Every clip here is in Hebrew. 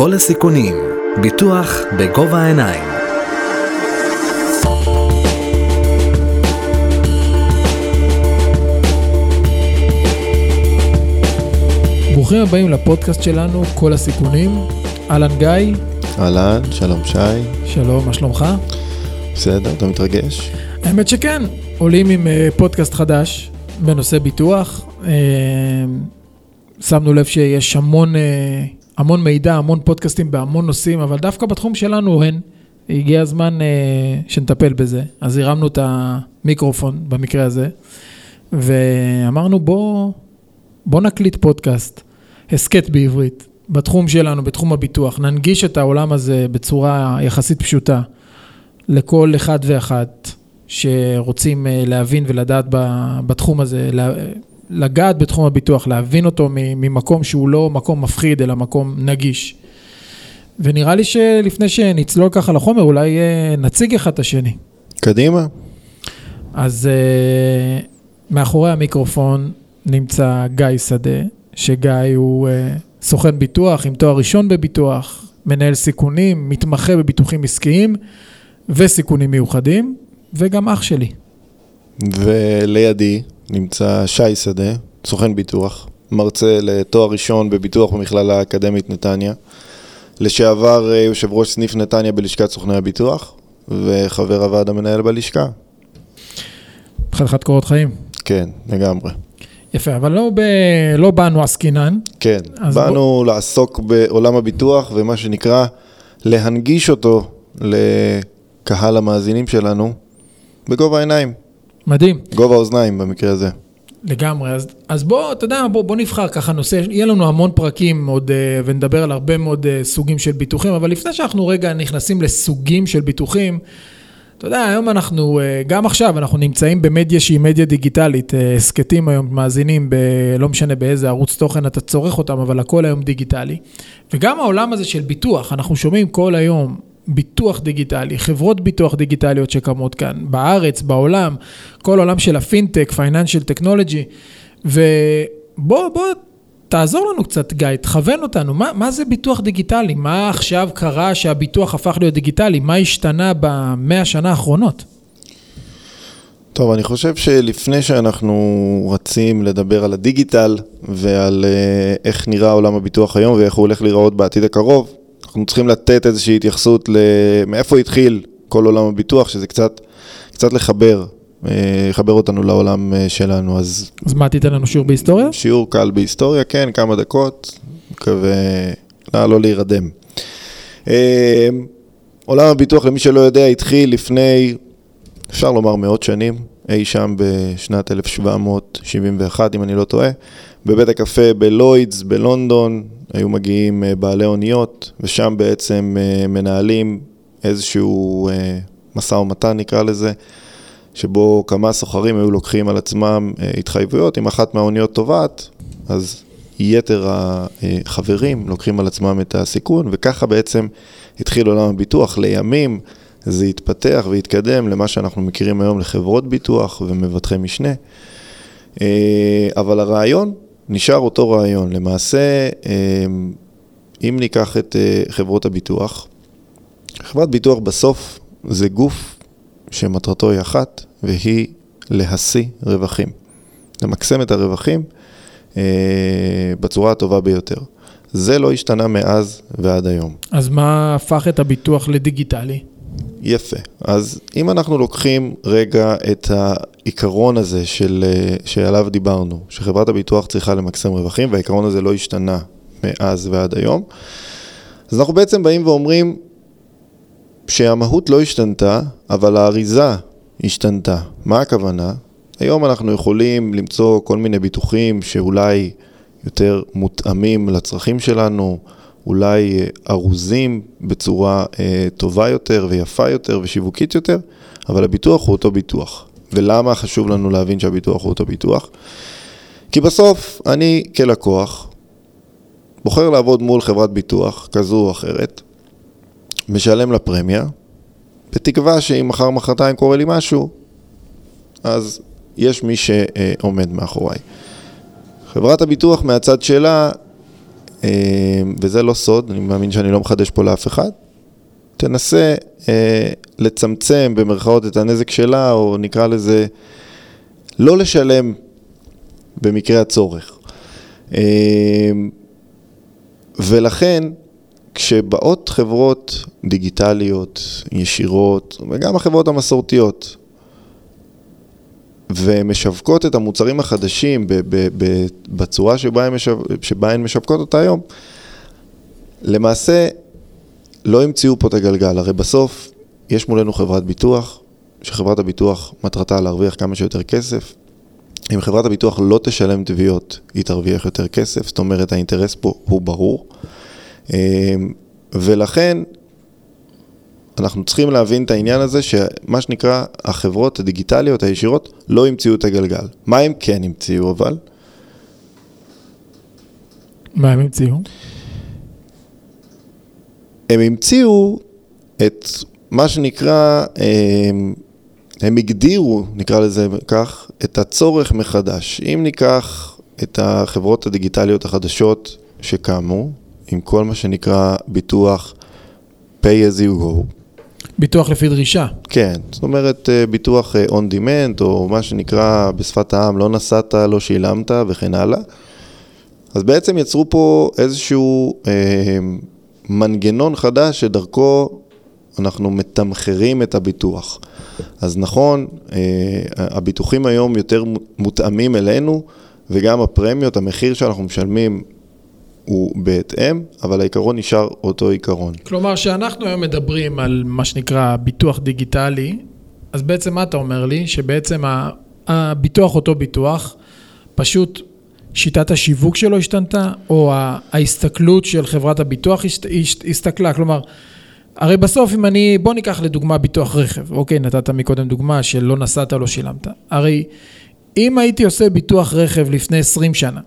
כל הסיכונים, ביטוח בגובה העיניים. ברוכים הבאים לפודקאסט שלנו, כל הסיכונים. אהלן גיא, אהלן, שלום שי, שלום, מה שלומך? בסדר, אתה מתרגש? האמת שכן, עולים עם אה, פודקאסט חדש בנושא ביטוח. אה, שמנו לב שיש המון, אה, המון מידע, המון פודקאסטים בהמון נושאים, אבל דווקא בתחום שלנו הן. הגיע הזמן שנטפל בזה. אז הרמנו את המיקרופון במקרה הזה, ואמרנו בוא, בוא נקליט פודקאסט, הסכת בעברית, בתחום שלנו, בתחום הביטוח. ננגיש את העולם הזה בצורה יחסית פשוטה לכל אחד ואחת שרוצים אה, להבין ולדעת בתחום הזה, לגעת בתחום הביטוח, להבין אותו ממקום שהוא לא מקום מפחיד, אלא מקום נגיש. ונראה לי שלפני שנצלול ככה לחומר, אולי אה, נציג אחד את השני. קדימה. אז אה, מאחורי המיקרופון נמצא גיא שדה, שגיא הוא סוכן ביטוח עם תואר ראשון בביטוח, מנהל סיכונים, מתמחה בביטוחים עסקיים וסיכונים מיוחדים, וגם אח שלי. ולידי נמצא שי שדה, סוכן ביטוח, מרצה לתואר ראשון בביטוח במכללה האקדמית נתניה, לשעבר אה, יושב ראש סניף נתניה בלשכת סוכני הביטוח, וחבר הוועד המנהל בלשכה. חתיכת קורות חיים. כן, לגמרי. יפה, אבל לא, ב... לא באנו עסקינן. כן, באנו בוא... לעסוק בעולם הביטוח ומה שנקרא להנגיש אותו לקהל המאזינים שלנו בגובה העיניים. מדהים. גובה האוזניים במקרה הזה. לגמרי, אז, אז בוא, אתה יודע, בוא, בוא נבחר ככה נושא, יהיה לנו המון פרקים עוד, uh, ונדבר על הרבה מאוד uh, סוגים של ביטוחים, אבל לפני שאנחנו רגע נכנסים לסוגים של ביטוחים, אתה יודע, היום אנחנו, אה, גם עכשיו, אנחנו נמצאים במדיה שהיא מדיה דיגיטלית, אה, הסכתים היום, מאזינים, ב, לא משנה באיזה ערוץ תוכן אתה צורך אותם, אבל הכל היום דיגיטלי. וגם העולם הזה של ביטוח, אנחנו שומעים כל היום ביטוח דיגיטלי, חברות ביטוח דיגיטליות שקמות כאן, בארץ, בעולם, כל עולם של הפינטק, פייננשל טכנולוגי, ובוא, בוא, תעזור לנו קצת, גיא, תכוון אותנו, מה, מה זה ביטוח דיגיטלי? מה עכשיו קרה שהביטוח הפך להיות דיגיטלי? מה השתנה במאה השנה האחרונות? טוב, אני חושב שלפני שאנחנו רצים לדבר על הדיגיטל ועל אה, איך נראה עולם הביטוח היום ואיך הוא הולך להיראות בעתיד הקרוב, אנחנו צריכים לתת איזושהי התייחסות למאיפה התחיל כל עולם הביטוח, שזה קצת, קצת לחבר יחבר אותנו לעולם אה, שלנו, אז... אז מה, תיתן לנו שיעור בהיסטוריה? שיעור קל בהיסטוריה, כן, כמה דקות, מקווה לא, לא להירדם. אה, עולם הביטוח, למי שלא יודע, התחיל לפני, אפשר לומר מאות שנים, אי שם בשנת 1771, אם אני לא טועה, בבית הקפה בלוידס בלונדון, היו מגיעים אה, בעלי אוניות, ושם בעצם מנהלים איזשהו משא ומתן, נקרא לזה. שבו כמה סוחרים היו לוקחים על עצמם אה, התחייבויות, אם אחת מהאוניות טובעת, אז יתר החברים לוקחים על עצמם את הסיכון, וככה בעצם התחיל עולם הביטוח. לימים זה התפתח והתקדם למה שאנחנו מכירים היום לחברות ביטוח ומבטחי משנה. אה, אבל הרעיון נשאר אותו רעיון. למעשה, אה, אם ניקח את חברות הביטוח, חברת ביטוח בסוף זה גוף שמטרתו היא אחת, והיא להשיא רווחים. למקסם את הרווחים אה, בצורה הטובה ביותר. זה לא השתנה מאז ועד היום. אז מה הפך את הביטוח לדיגיטלי? יפה. אז אם אנחנו לוקחים רגע את העיקרון הזה של, אה, שעליו דיברנו, שחברת הביטוח צריכה למקסם רווחים, והעיקרון הזה לא השתנה מאז ועד היום, אז אנחנו בעצם באים ואומרים, שהמהות לא השתנתה, אבל האריזה השתנתה. מה הכוונה? היום אנחנו יכולים למצוא כל מיני ביטוחים שאולי יותר מותאמים לצרכים שלנו, אולי אה, ארוזים בצורה אה, טובה יותר ויפה יותר ושיווקית יותר, אבל הביטוח הוא אותו ביטוח. ולמה חשוב לנו להבין שהביטוח הוא אותו ביטוח? כי בסוף אני כלקוח בוחר לעבוד מול חברת ביטוח כזו או אחרת, משלם לפרמיה, בתקווה שאם מחר מחרתיים קורה לי משהו, אז יש מי שעומד מאחוריי. חברת הביטוח מהצד שלה אה, וזה לא סוד, אני מאמין שאני לא מחדש פה לאף אחד, תנסה אה, לצמצם במרכאות את הנזק שלה, או נקרא לזה, לא לשלם במקרה הצורך. אה, ולכן, כשבאות חברות דיגיטליות, ישירות, וגם החברות המסורתיות, ומשווקות את המוצרים החדשים בצורה שבה הן, משו... שבה הן משווקות אותה היום, למעשה לא המציאו פה את הגלגל. הרי בסוף יש מולנו חברת ביטוח, שחברת הביטוח מטרתה להרוויח כמה שיותר כסף. אם חברת הביטוח לא תשלם תביעות, היא תרוויח יותר כסף, זאת אומרת האינטרס פה הוא ברור. אמ, ולכן אנחנו צריכים להבין את העניין הזה שמה שנקרא החברות הדיגיטליות הישירות לא המציאו את הגלגל. מה הם כן המציאו אבל? מה הם המציאו? הם המציאו את מה שנקרא, הם, הם הגדירו, נקרא לזה כך, את הצורך מחדש. אם ניקח את החברות הדיגיטליות החדשות שקמו, עם כל מה שנקרא ביטוח pay as you go, ביטוח לפי דרישה. כן, זאת אומרת אה, ביטוח אה, on demand, או מה שנקרא בשפת העם, לא נסעת, לא שילמת וכן הלאה. אז בעצם יצרו פה איזשהו אה, מנגנון חדש שדרכו אנחנו מתמחרים את הביטוח. אז נכון, אה, הביטוחים היום יותר מותאמים אלינו, וגם הפרמיות, המחיר שאנחנו משלמים הוא בהתאם, אבל העיקרון נשאר אותו עיקרון. כלומר, שאנחנו היום מדברים על מה שנקרא ביטוח דיגיטלי, אז בעצם מה אתה אומר לי? שבעצם הביטוח אותו ביטוח, פשוט שיטת השיווק שלו השתנתה, או ההסתכלות של חברת הביטוח הסתכלה, כלומר, הרי בסוף אם אני, בוא ניקח לדוגמה ביטוח רכב, אוקיי, נתת מקודם דוגמה שלא נסעת, לא שילמת. הרי אם הייתי עושה ביטוח רכב לפני 20 שנה,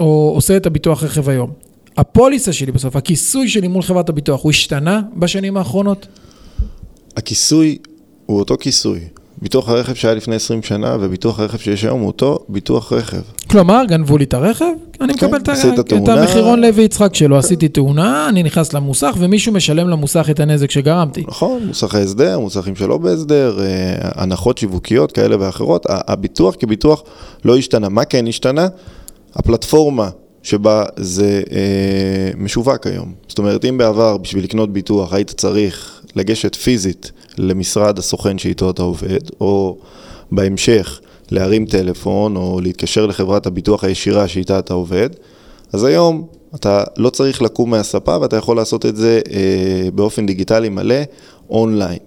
או עושה את הביטוח רכב היום, הפוליסה שלי בסוף, הכיסוי שלי מול חברת הביטוח, הוא השתנה בשנים האחרונות? הכיסוי הוא אותו כיסוי. ביטוח הרכב שהיה לפני 20 שנה וביטוח הרכב שיש היום הוא אותו ביטוח רכב. כלומר, גנבו לי את הרכב, אני כן, מקבל את את. המחירון לוי יצחק שלו, עשיתי תאונה, אני נכנס למוסך ומישהו משלם למוסך את הנזק שגרמתי. נכון, מוסכי הסדר, מוסכים שלא בהסדר, אה, הנחות שיווקיות כאלה ואחרות. הביטוח כביטוח לא השתנה. מה כן השתנה? הפלטפורמה שבה זה אה, משווק היום. זאת אומרת, אם בעבר בשביל לקנות ביטוח היית צריך לגשת פיזית למשרד הסוכן שאיתו אתה עובד, או בהמשך להרים טלפון או להתקשר לחברת הביטוח הישירה שאיתה אתה עובד, אז היום אתה לא צריך לקום מהספה ואתה יכול לעשות את זה אה, באופן דיגיטלי מלא, אונליין.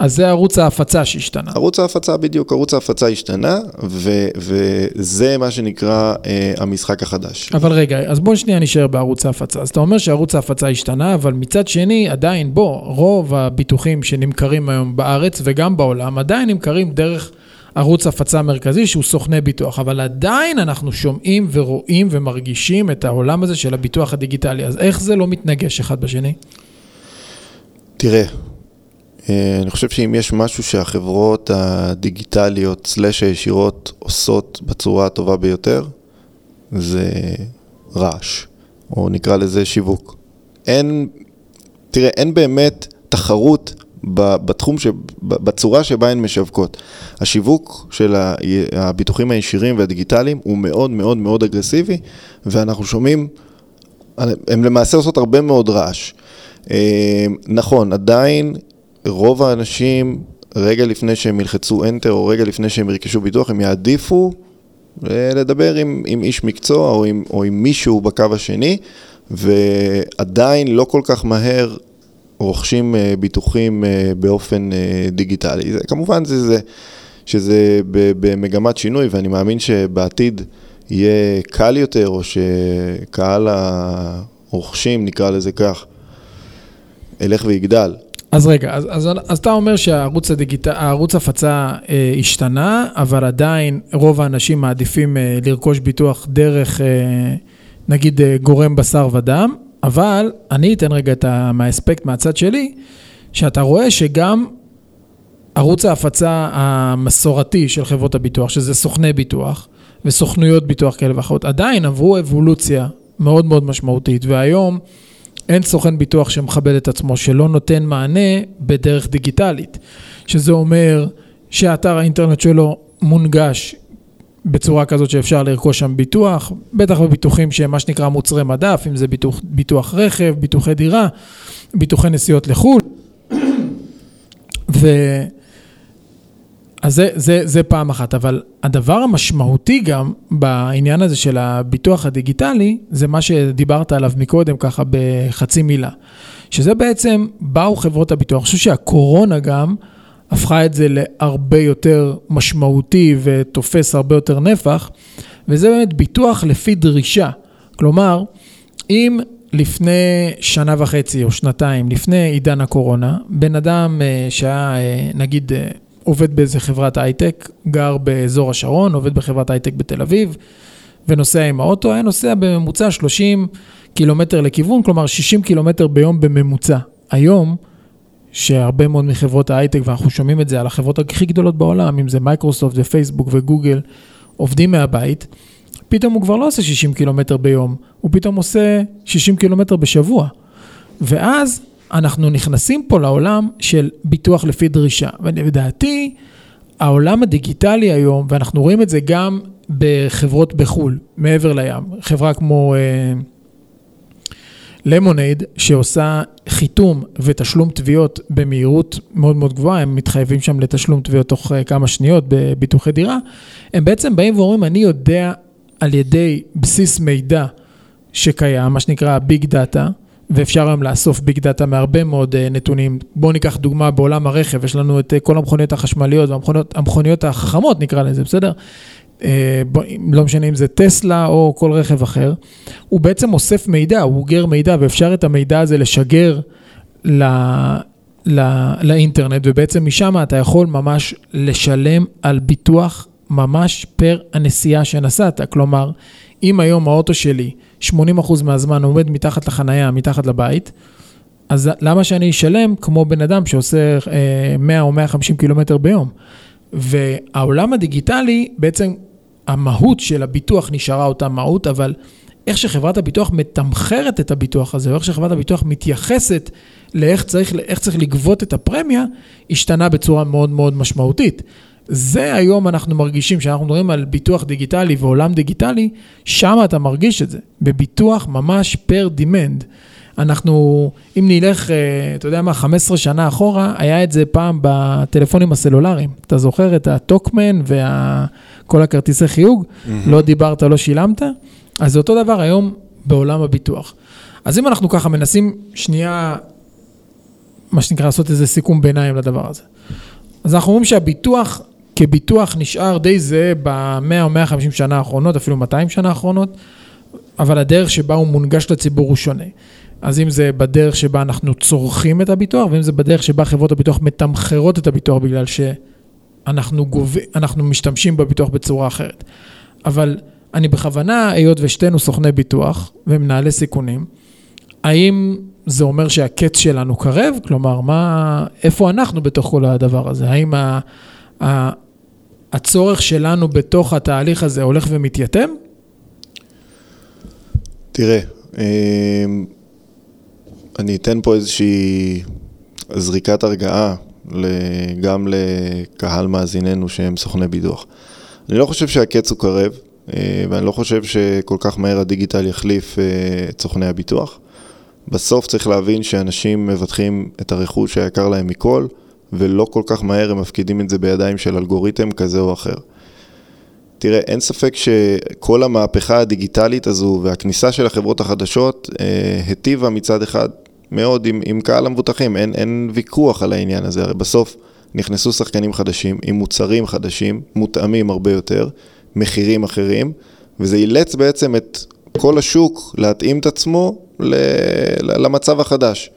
אז זה ערוץ ההפצה שהשתנה. ערוץ ההפצה בדיוק, ערוץ ההפצה השתנה, ו- וזה מה שנקרא אה, המשחק החדש. אבל רגע, אז בוא שנייה נשאר בערוץ ההפצה. אז אתה אומר שערוץ ההפצה השתנה, אבל מצד שני, עדיין, בוא, רוב הביטוחים שנמכרים היום בארץ וגם בעולם, עדיין נמכרים דרך ערוץ הפצה מרכזי שהוא סוכני ביטוח, אבל עדיין אנחנו שומעים ורואים ומרגישים את העולם הזה של הביטוח הדיגיטלי. אז איך זה לא מתנגש אחד בשני? תראה, אה, אני חושב שאם יש משהו שהחברות הדיגיטליות סלאש הישירות עושות בצורה הטובה ביותר, זה רעש, או נקרא לזה שיווק. אין, תראה, אין באמת תחרות בתחום, ש, בצורה שבה הן משווקות. השיווק של הביטוחים הישירים והדיגיטליים הוא מאוד מאוד מאוד אגרסיבי, ואנחנו שומעים, הן למעשה עושות הרבה מאוד רעש. אה, נכון, עדיין רוב האנשים, רגע לפני שהם ילחצו Enter או רגע לפני שהם ירכשו ביטוח, הם יעדיפו אה, לדבר עם, עם איש מקצוע או עם, או עם מישהו בקו השני, ועדיין לא כל כך מהר רוכשים אה, ביטוחים אה, באופן דיגיטלי. זה, כמובן זה, זה, שזה במגמת שינוי, ואני מאמין שבעתיד יהיה קל יותר, או שקהל הרוכשים, נקרא לזה כך, ילך ויגדל. אז רגע, אז, אז, אז אתה אומר שהערוץ הדיגיט... הפצה אה, השתנה, אבל עדיין רוב האנשים מעדיפים אה, לרכוש ביטוח דרך, אה, נגיד, אה, גורם בשר ודם, אבל אני אתן רגע את ה... מהאספקט מהצד שלי, שאתה רואה שגם ערוץ ההפצה המסורתי של חברות הביטוח, שזה סוכני ביטוח וסוכנויות ביטוח כאלה ואחרות, עדיין עברו אבולוציה מאוד מאוד משמעותית, והיום אין סוכן ביטוח שמכבד את עצמו, שלא נותן מענה בדרך דיגיטלית, שזה אומר שאתר האינטרנט שלו מונגש בצורה כזאת שאפשר לרכוש שם ביטוח, בטח בביטוחים שהם מה שנקרא מוצרי מדף, אם זה ביטוח, ביטוח רכב, ביטוחי דירה, ביטוחי נסיעות לחו"ל. ו... אז זה, זה, זה פעם אחת, אבל הדבר המשמעותי גם בעניין הזה של הביטוח הדיגיטלי, זה מה שדיברת עליו מקודם ככה בחצי מילה. שזה בעצם, באו חברות הביטוח, אני חושב שהקורונה גם הפכה את זה להרבה יותר משמעותי ותופס הרבה יותר נפח, וזה באמת ביטוח לפי דרישה. כלומר, אם לפני שנה וחצי או שנתיים, לפני עידן הקורונה, בן אדם אה, שהיה, אה, נגיד, אה, עובד באיזה חברת הייטק, גר באזור השרון, עובד בחברת הייטק בתל אביב, ונוסע עם האוטו, היה נוסע בממוצע 30 קילומטר לכיוון, כלומר 60 קילומטר ביום בממוצע. היום, שהרבה מאוד מחברות ההייטק, ואנחנו שומעים את זה על החברות הכי גדולות בעולם, אם זה מייקרוסופט ופייסבוק וגוגל, עובדים מהבית, פתאום הוא כבר לא עושה 60 קילומטר ביום, הוא פתאום עושה 60 קילומטר בשבוע. ואז אנחנו נכנסים פה לעולם של ביטוח לפי דרישה. ולדעתי, העולם הדיגיטלי היום, ואנחנו רואים את זה גם בחברות בחו"ל, מעבר לים, חברה כמו Lemonade, אה, שעושה חיתום ותשלום תביעות במהירות מאוד מאוד גבוהה, הם מתחייבים שם לתשלום תביעות תוך אה, כמה שניות בביטוחי דירה, הם בעצם באים ואומרים, אני יודע על ידי בסיס מידע שקיים, מה שנקרא ביג דאטה, ואפשר היום לאסוף ביג דאטה מהרבה מאוד אה, נתונים. בואו ניקח דוגמה בעולם הרכב, יש לנו את אה, כל המכוניות החשמליות והמכוניות החכמות נקרא לזה, בסדר? בוא, לא משנה אם זה טסלה או כל רכב אחר, הוא בעצם אוסף מידע, הוא אוגר מידע ואפשר את המידע הזה לשגר ל... לא, לאינטרנט, ובעצם משם אתה יכול ממש לשלם על ביטוח ממש פר הנסיעה שנסעת. כלומר, אם היום האוטו שלי 80% מהזמן עומד מתחת לחנייה, מתחת לבית, אז למה שאני אשלם כמו בן אדם שעושה 100 אה, או 150 קילומטר ביום? והעולם הדיגיטלי, בעצם המהות של הביטוח נשארה אותה מהות, אבל איך שחברת הביטוח מתמחרת את הביטוח הזה, או איך שחברת הביטוח מתייחסת לאיך צריך, צריך לגבות את הפרמיה, השתנה בצורה מאוד מאוד משמעותית. זה היום אנחנו מרגישים, כשאנחנו מדברים על ביטוח דיגיטלי ועולם דיגיטלי, שם אתה מרגיש את זה, בביטוח ממש פר דימנד. אנחנו, אם נלך, אה, אתה יודע מה, 15 שנה אחורה, היה את זה פעם בטלפונים הסלולריים. אתה זוכר את הטוקמן וכל הכרטיסי חיוג? Mm-hmm. לא דיברת, לא שילמת? אז זה אותו דבר היום בעולם הביטוח. אז אם אנחנו ככה מנסים שנייה, מה שנקרא, לעשות איזה סיכום ביניים לדבר הזה. אז אנחנו אומרים שהביטוח כביטוח נשאר די זהה ב-100 או 150 שנה האחרונות, אפילו 200 שנה האחרונות, אבל הדרך שבה הוא מונגש לציבור הוא שונה. אז אם זה בדרך שבה אנחנו צורכים את הביטוח, ואם זה בדרך שבה חברות הביטוח מתמחרות את הביטוח בגלל שאנחנו גוב... משתמשים בביטוח בצורה אחרת. אבל אני בכוונה, היות ושתינו סוכני ביטוח ומנהלי סיכונים, האם זה אומר שהקץ שלנו קרב? כלומר, מה, איפה אנחנו בתוך כל הדבר הזה? האם ה, ה, הצורך שלנו בתוך התהליך הזה הולך ומתייתם? תראה, אמ, אני אתן פה איזושהי זריקת הרגעה גם לקהל מאזיננו שהם סוכני ביטוח. אני לא חושב שהקץ הוא קרב, אה, ואני לא חושב שכל כך מהר הדיגיטל יחליף אה, את סוכני הביטוח. בסוף צריך להבין שאנשים מבטחים את הרכוש היקר להם מכל, ולא כל כך מהר הם מפקידים את זה בידיים של אלגוריתם כזה או אחר. תראה, אין ספק שכל המהפכה הדיגיטלית הזו והכניסה של החברות החדשות אה, היטיבה מצד אחד מאוד עם, עם קהל המבוטחים, אין, אין ויכוח על העניין הזה, הרי בסוף נכנסו שחקנים חדשים עם מוצרים חדשים, מותאמים הרבה יותר, מחירים אחרים, וזה אילץ בעצם את כל השוק להתאים את עצמו למצב החדש.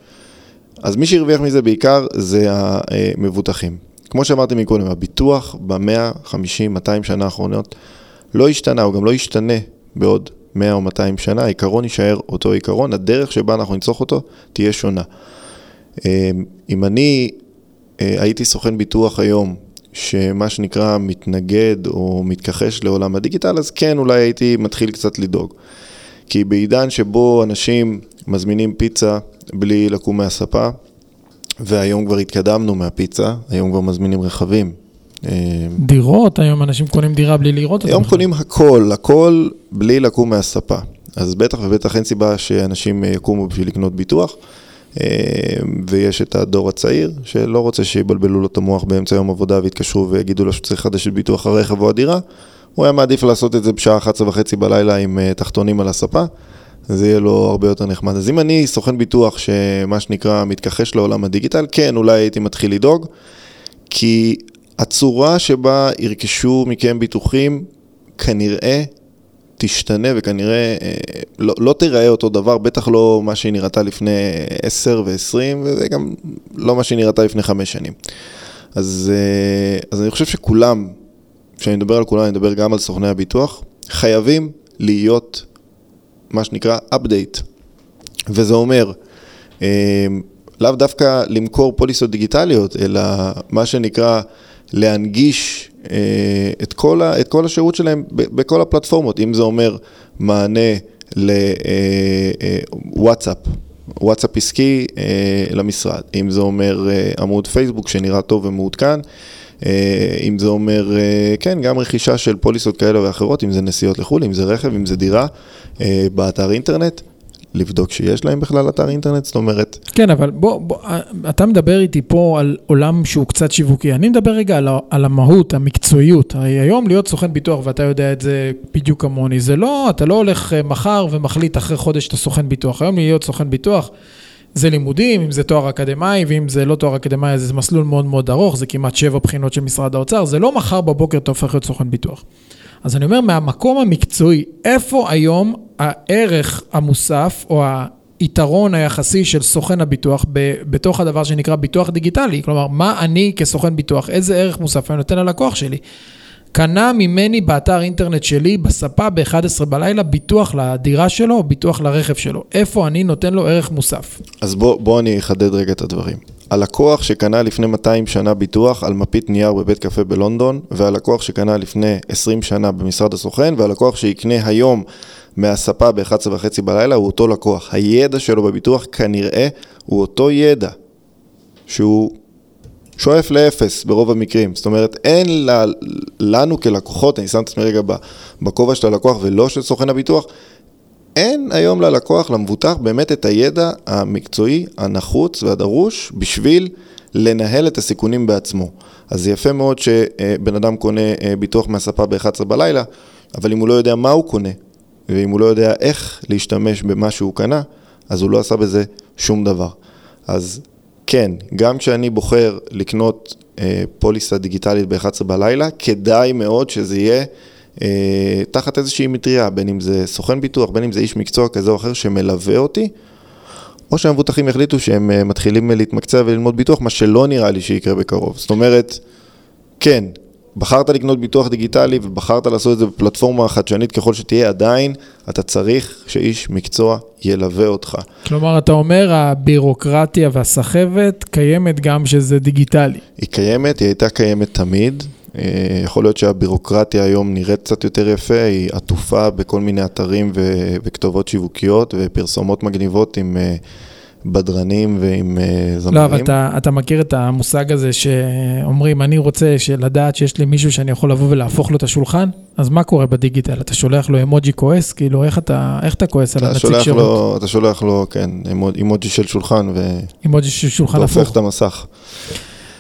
אז מי שהרוויח מזה בעיקר זה המבוטחים. כמו שאמרתי מקודם, הביטוח במאה, 50, 200 שנה האחרונות לא השתנה, הוא גם לא ישתנה בעוד 100 או 200 שנה, העיקרון יישאר אותו עיקרון, הדרך שבה אנחנו נצרוך אותו תהיה שונה. אמ, אם אני אה, הייתי סוכן ביטוח היום, שמה שנקרא מתנגד או מתכחש לעולם הדיגיטל, אז כן, אולי הייתי מתחיל קצת לדאוג. כי בעידן שבו אנשים מזמינים פיצה בלי לקום מהספה, והיום כבר התקדמנו מהפיצה, היום כבר מזמינים רכבים. אה, דירות, היום אנשים קונים דירה בלי לראות אותה. היום בכלל. קונים הכל, הכל בלי לקום מהספה. אז בטח ובטח אין סיבה שאנשים אה, יקומו בשביל לקנות ביטוח. אה, ויש את הדור הצעיר, שלא רוצה שיבלבלו לו את המוח באמצע יום עבודה ויתקשרו ויגידו לו שצריך לחדש את ביטוח הרכב או הדירה. הוא היה מעדיף לעשות את זה בשעה 11 וחצי בלילה עם תחתונים על הספה. זה יהיה לו הרבה יותר נחמד. אז אם אני סוכן ביטוח שמה שנקרא מתכחש לעולם הדיגיטל, כן, אולי הייתי מתחיל לדאוג, כי הצורה שבה ירכשו מכם ביטוחים כנראה תשתנה וכנראה אה, לא, לא תיראה אותו דבר, בטח לא מה שהיא נראתה לפני 10 ו-20 וזה גם לא מה שהיא נראתה לפני 5 שנים. אז, אה, אז אני חושב שכולם, כשאני מדבר על כולם, אני מדבר גם על סוכני הביטוח, חייבים להיות מה שנקרא update. וזה אומר, אה, לאו דווקא למכור פוליסות דיגיטליות, אלא מה שנקרא להנגיש אה, את כל, ה, את כל השירות שלהם בכל הפלטפורמות, אם זה אומר מענה לוואטסאפ, וואטסאפ עסקי אה, למשרד, אם זה אומר אה, עמוד פייסבוק שנראה טוב ומעודכן, אה, אם זה אומר, אה, כן, גם רכישה של פוליסות כאלה ואחרות, אם זה נסיעות לחו"ל, אם זה רכב, אם זה דירה, אה, באתר אינטרנט, לבדוק שיש להם בכלל אתר אינטרנט, זאת אומרת, כן, אבל בוא, בוא, אתה מדבר איתי פה על עולם שהוא קצת שיווקי. אני מדבר רגע על, על המהות, המקצועיות. הרי היום להיות סוכן ביטוח, ואתה יודע את זה בדיוק כמוני, זה לא, אתה לא הולך אה, מחר ומחליט אחרי חודש שאתה סוכן ביטוח. היום להיות סוכן ביטוח זה לימודים, אם זה תואר אקדמאי, ואם זה לא תואר אקדמאי, אז זה מסלול מאוד מאוד ארוך, זה כמעט שבע בחינות של משרד האוצר, זה לא מחר בבוקר אתה הופך להיות סוכן ביטוח. אז אני אומר, מהמקום המקצועי, איפה היום הערך המוסף או היתרון היחסי של סוכן הביטוח ב- בתוך הדבר שנקרא ביטוח דיגיטלי? כלומר, מה אני כסוכן ביטוח, איזה ערך מוסף אני נותן ללקוח שלי? קנה ממני באתר אינטרנט שלי, בספה ב-11 בלילה, ביטוח לדירה שלו ביטוח לרכב שלו. איפה אני נותן לו ערך מוסף? אז בוא, בוא אני אחדד רגע את הדברים. הלקוח שקנה לפני 200 שנה ביטוח על מפית נייר בבית קפה בלונדון, והלקוח שקנה לפני 20 שנה במשרד הסוכן, והלקוח שיקנה היום מהספה ב-11 וחצי בלילה הוא אותו לקוח. הידע שלו בביטוח כנראה הוא אותו ידע, שהוא שואף לאפס ברוב המקרים. זאת אומרת, אין ל, לנו כלקוחות, אני שם את עצמי רגע בכובע של הלקוח ולא של סוכן הביטוח, אין היום ללקוח, למבוטח, באמת את הידע המקצועי הנחוץ והדרוש בשביל לנהל את הסיכונים בעצמו. אז זה יפה מאוד שבן אדם קונה אה, ביטוח מהספה ב-11 בלילה, אבל אם הוא לא יודע מה הוא קונה, ואם הוא לא יודע איך להשתמש במה שהוא קנה, אז הוא לא עשה בזה שום דבר. אז כן, גם כשאני בוחר לקנות אה, פוליסה דיגיטלית ב-11 בלילה, כדאי מאוד שזה יהיה אה, תחת איזושהי מטריה, בין אם זה סוכן ביטוח, בין אם זה איש מקצוע כזה או אחר שמלווה אותי, או שהמבוטחים יחליטו שהם אה, מתחילים להתמקצע וללמוד ביטוח, מה שלא נראה לי שיקרה בקרוב. זאת אומרת, כן, בחרת לקנות ביטוח דיגיטלי ובחרת לעשות את זה בפלטפורמה חדשנית ככל שתהיה, עדיין אתה צריך שאיש מקצוע ילווה אותך. כלומר, אתה אומר, הבירוקרטיה והסחבת קיימת גם שזה דיגיטלי. היא קיימת, היא הייתה קיימת תמיד. אה, יכול להיות שהבירוקרטיה היום נראית קצת יותר יפה, היא עטופה בכל מיני אתרים ו- וכתובות שיווקיות ופרסומות מגניבות עם אה, בדרנים ועם אה, זמרים. לא, אבל אתה, אתה מכיר את המושג הזה שאומרים, אני רוצה לדעת שיש לי מישהו שאני יכול לבוא ולהפוך לו את השולחן? אז מה קורה בדיגיטל? אתה שולח לו אמוג'י כועס? כאילו, איך אתה, איך אתה כועס על אתה הנציג שולח, שירות? לו, אתה שולח לו, כן, אימוג'י של שולחן אמוג'י של שולחן והופך הפוך. את המסך.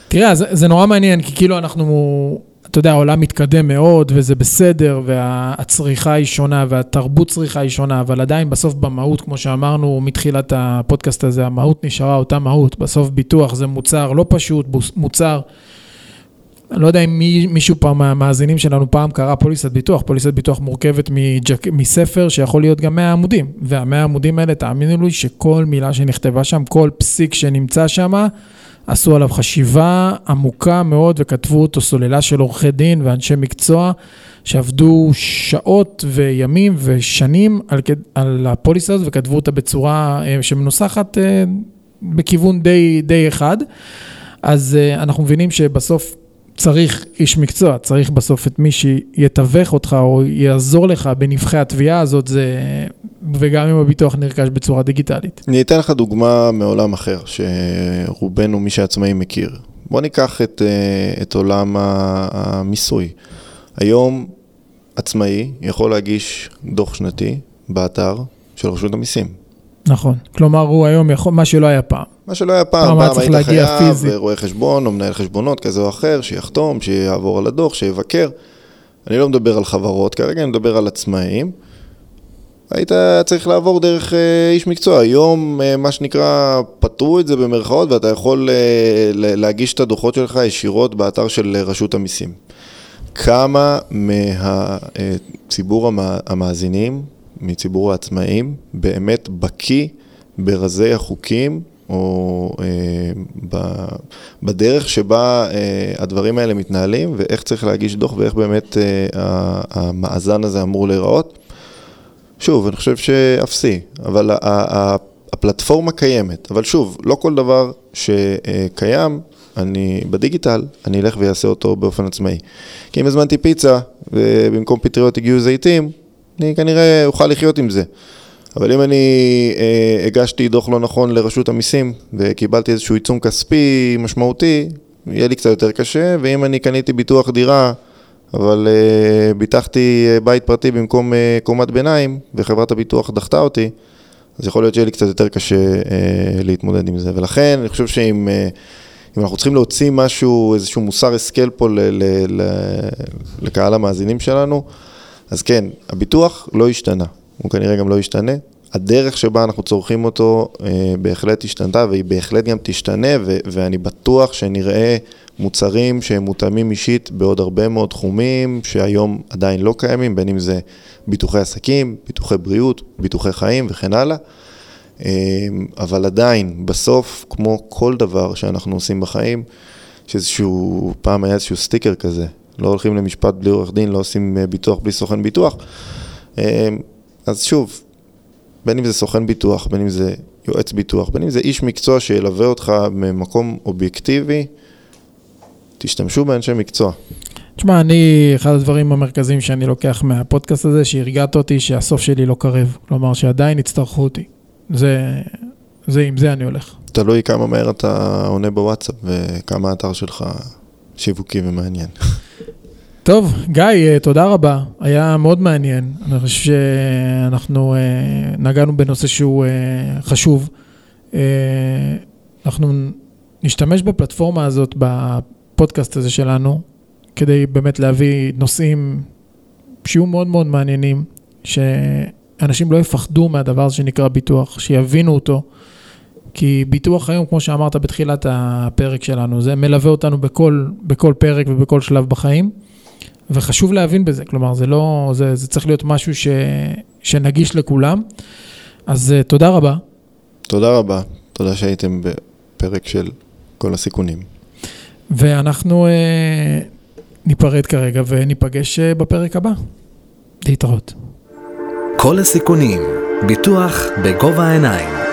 תראה, זה, זה נורא מעניין, כי כאילו אנחנו, אתה יודע, העולם מתקדם מאוד, וזה בסדר, והצריכה היא שונה, והתרבות צריכה היא שונה, אבל עדיין בסוף במהות, כמו שאמרנו מתחילת הפודקאסט הזה, המהות נשארה אותה מהות. בסוף ביטוח זה מוצר לא פשוט, מוצר... אני לא יודע אם מי, מישהו פעם מהמאזינים שלנו פעם קרא פוליסת ביטוח, פוליסת ביטוח מורכבת מג'ק, מספר שיכול להיות גם 100 עמודים, וה-100 עמודים האלה, תאמינו לי שכל מילה שנכתבה שם, כל פסיק שנמצא שם, עשו עליו חשיבה עמוקה מאוד וכתבו אותו סוללה של עורכי דין ואנשי מקצוע שעבדו שעות וימים ושנים על, על הפוליסה הזאת וכתבו אותה בצורה אה, שמנוסחת אה, בכיוון די, די אחד. אז אה, אנחנו מבינים שבסוף צריך איש מקצוע, צריך בסוף את מי שיתווך אותך או יעזור לך בנבחי התביעה הזאת, זה וגם אם הביטוח נרכש בצורה דיגיטלית. אני אתן לך דוגמה מעולם אחר, שרובנו, מי שעצמאי מכיר. בוא ניקח את, אה, את עולם המיסוי. היום עצמאי יכול להגיש דוח שנתי באתר של רשות המיסים. נכון, כלומר הוא היום יכול, מה שלא היה פעם. מה שלא היה פעם, פעם, פעם היית חייב רואה חשבון או מנהל חשבונות כזה או אחר, שיחתום, שיעבור על הדוח, שיבקר. אני לא מדבר על חברות כרגע, אני מדבר על עצמאים. היית צריך לעבור דרך אה, איש מקצוע. היום, אה, מה שנקרא, פתרו את זה במרכאות, ואתה יכול אה, להגיש את הדוחות שלך ישירות באתר של רשות המיסים. כמה מהציבור המאזינים, מציבור העצמאים, באמת בקיא ברזי החוקים או אה, ב, בדרך שבה אה, הדברים האלה מתנהלים ואיך צריך להגיש דוח ואיך באמת אה, המאזן הזה אמור להיראות. שוב, אני חושב שאפסי, אבל הפלטפורמה קיימת, אבל שוב, לא כל דבר שקיים, אני בדיגיטל, אני אלך ויעשה אותו באופן עצמאי. כי אם הזמנתי פיצה ובמקום פטריות הגיעו זיתים, אני כנראה אוכל לחיות עם זה. אבל אם אני אה, הגשתי דוח לא נכון לרשות המיסים וקיבלתי איזשהו עיצום כספי משמעותי, יהיה לי קצת יותר קשה, ואם אני קניתי ביטוח דירה, אבל אה, ביטחתי אה, בית פרטי במקום אה, קומת ביניים, וחברת הביטוח דחתה אותי, אז יכול להיות שיהיה לי קצת יותר קשה להתמודד עם זה. ולכן אני חושב שאם אם אנחנו צריכים להוציא משהו, איזשהו מוסר השכל פה ל, ל, ל, לקהל המאזינים שלנו, אז כן, הביטוח לא השתנה. הוא כנראה גם לא ישתנה. הדרך שבה אנחנו צורכים אותו אה, בהחלט השתנתה, והיא בהחלט גם תשתנה, ו- ואני בטוח שנראה מוצרים שהם מותאמים אישית בעוד הרבה מאוד תחומים שהיום עדיין לא קיימים, בין אם זה ביטוחי עסקים, ביטוחי בריאות, ביטוחי חיים וכן הלאה. אה, אבל עדיין, בסוף, כמו כל דבר שאנחנו עושים בחיים, יש איזשהו, פעם היה איזשהו סטיקר כזה, לא הולכים למשפט בלי עורך דין, לא עושים אה, ביטוח בלי סוכן ביטוח. אז שוב, בין אם זה סוכן ביטוח, בין אם זה יועץ ביטוח, בין אם זה איש מקצוע שילווה אותך ממקום אובייקטיבי, תשתמשו באנשי מקצוע. תשמע, אני, אחד הדברים המרכזיים שאני לוקח מהפודקאסט הזה, שהרגעת אותי שהסוף שלי לא קרב. כלומר, שעדיין יצטרכו אותי. זה, זה, עם זה אני הולך. תלוי כמה מהר אתה עונה בוואטסאפ וכמה האתר שלך שיווקי ומעניין. טוב, גיא, אה, תודה רבה. היה מאוד מעניין. אני חושב שאנחנו אה, נגענו בנושא שהוא אה, חשוב. אנחנו נשתמש בפלטפורמה הזאת, בפודקאסט הזה שלנו, כדי באמת להביא נושאים שיהיו מאוד מאוד מעניינים, שאנשים לא יפחדו מהדבר הזה שנקרא ביטוח, שיבינו אותו. כי ביטוח היום, כמו שאמרת בתחילת הפרק שלנו, זה מלווה אותנו בכל, בכל פרק ובכל שלב בחיים. וחשוב להבין בזה, כלומר, זה לא, זה, זה צריך להיות משהו ש, שנגיש לכולם. אז uh, תודה רבה. תודה רבה, תודה שהייתם בפרק של כל הסיכונים. ואנחנו uh, ניפרד כרגע וניפגש uh, בפרק הבא. להתראות. כל הסיכונים, ביטוח בגובה העיניים.